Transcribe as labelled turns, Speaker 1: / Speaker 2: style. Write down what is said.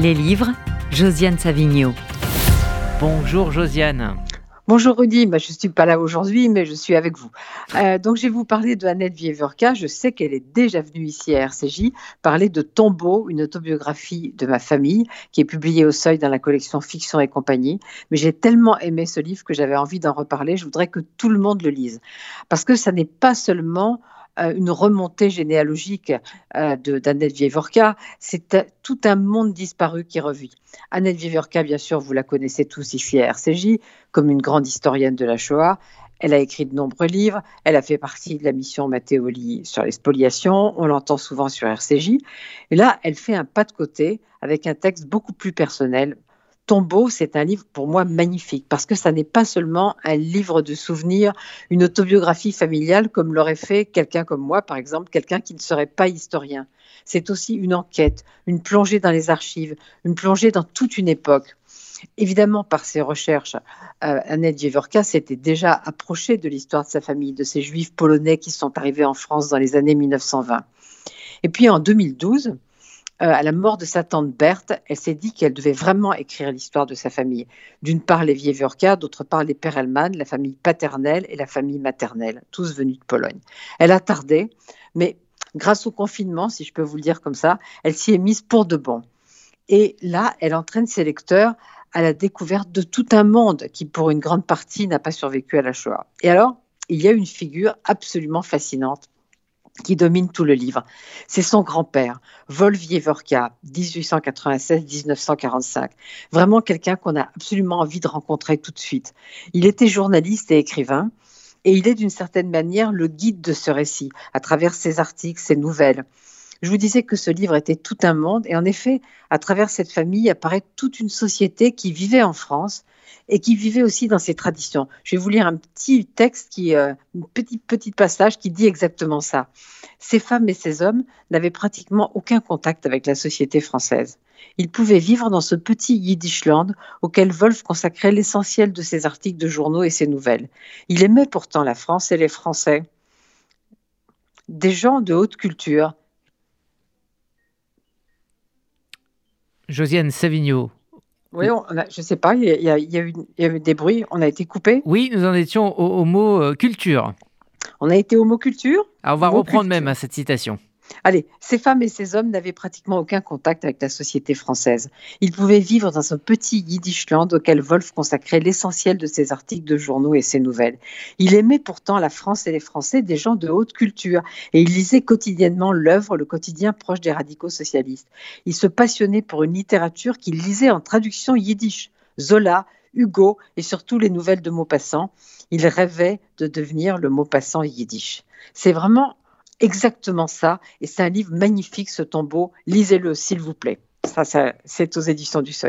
Speaker 1: Les livres, Josiane Savigno.
Speaker 2: Bonjour Josiane.
Speaker 3: Bonjour Rudy, bah, je ne suis pas là aujourd'hui, mais je suis avec vous. Euh, donc je vais vous parler de Annette Vieverka. Je sais qu'elle est déjà venue ici à RCJ parler de Tombeau, une autobiographie de ma famille, qui est publiée au Seuil dans la collection Fiction et compagnie. Mais j'ai tellement aimé ce livre que j'avais envie d'en reparler. Je voudrais que tout le monde le lise. Parce que ça n'est pas seulement une remontée généalogique euh, d'Annette Vievorka, c'est euh, tout un monde disparu qui revit. Annette Vievorka, bien sûr, vous la connaissez tous ici à RCJ, comme une grande historienne de la Shoah. Elle a écrit de nombreux livres, elle a fait partie de la mission Mattéoli sur les spoliations, on l'entend souvent sur RCJ. Et là, elle fait un pas de côté avec un texte beaucoup plus personnel, Tombeau, c'est un livre pour moi magnifique parce que ça n'est pas seulement un livre de souvenirs, une autobiographie familiale comme l'aurait fait quelqu'un comme moi, par exemple, quelqu'un qui ne serait pas historien. C'est aussi une enquête, une plongée dans les archives, une plongée dans toute une époque. Évidemment, par ses recherches, euh, Annette Jeverka s'était déjà approchée de l'histoire de sa famille, de ces juifs polonais qui sont arrivés en France dans les années 1920. Et puis en 2012, euh, à la mort de sa tante Berthe, elle s'est dit qu'elle devait vraiment écrire l'histoire de sa famille. D'une part les Wiewerka, d'autre part les Perelman, la famille paternelle et la famille maternelle, tous venus de Pologne. Elle a tardé, mais grâce au confinement, si je peux vous le dire comme ça, elle s'y est mise pour de bon. Et là, elle entraîne ses lecteurs à la découverte de tout un monde qui, pour une grande partie, n'a pas survécu à la Shoah. Et alors, il y a une figure absolument fascinante qui domine tout le livre. C'est son grand-père, Wolf 1896-1945. Vraiment quelqu'un qu'on a absolument envie de rencontrer tout de suite. Il était journaliste et écrivain, et il est d'une certaine manière le guide de ce récit, à travers ses articles, ses nouvelles. Je vous disais que ce livre était tout un monde, et en effet, à travers cette famille apparaît toute une société qui vivait en France et qui vivait aussi dans ses traditions. Je vais vous lire un petit texte, qui, euh, un petit, passage qui dit exactement ça. Ces femmes et ces hommes n'avaient pratiquement aucun contact avec la société française. Ils pouvaient vivre dans ce petit Yiddishland auquel Wolf consacrait l'essentiel de ses articles de journaux et ses nouvelles. Il aimait pourtant la France et les Français. Des gens de haute culture,
Speaker 2: Josiane Savigno.
Speaker 3: Oui, je ne sais pas, il y, a, eu, des bruits, on a été coupé.
Speaker 2: Oui, nous en étions au, mot euh, culture.
Speaker 3: On a été au culture.
Speaker 2: Alors on va reprendre même à cette citation.
Speaker 3: Allez, ces femmes et ces hommes n'avaient pratiquement aucun contact avec la société française. Ils pouvaient vivre dans un petit Yiddishland auquel Wolf consacrait l'essentiel de ses articles de journaux et ses nouvelles. Il aimait pourtant la France et les Français, des gens de haute culture, et il lisait quotidiennement l'œuvre, le quotidien proche des radicaux socialistes. Il se passionnait pour une littérature qu'il lisait en traduction yiddish. Zola, Hugo et surtout les nouvelles de Maupassant. Il rêvait de devenir le Maupassant yiddish. C'est vraiment exactement ça. Et c'est un livre magnifique, ce tombeau. Lisez-le, s'il vous plaît. Ça, c'est aux éditions du Seuil.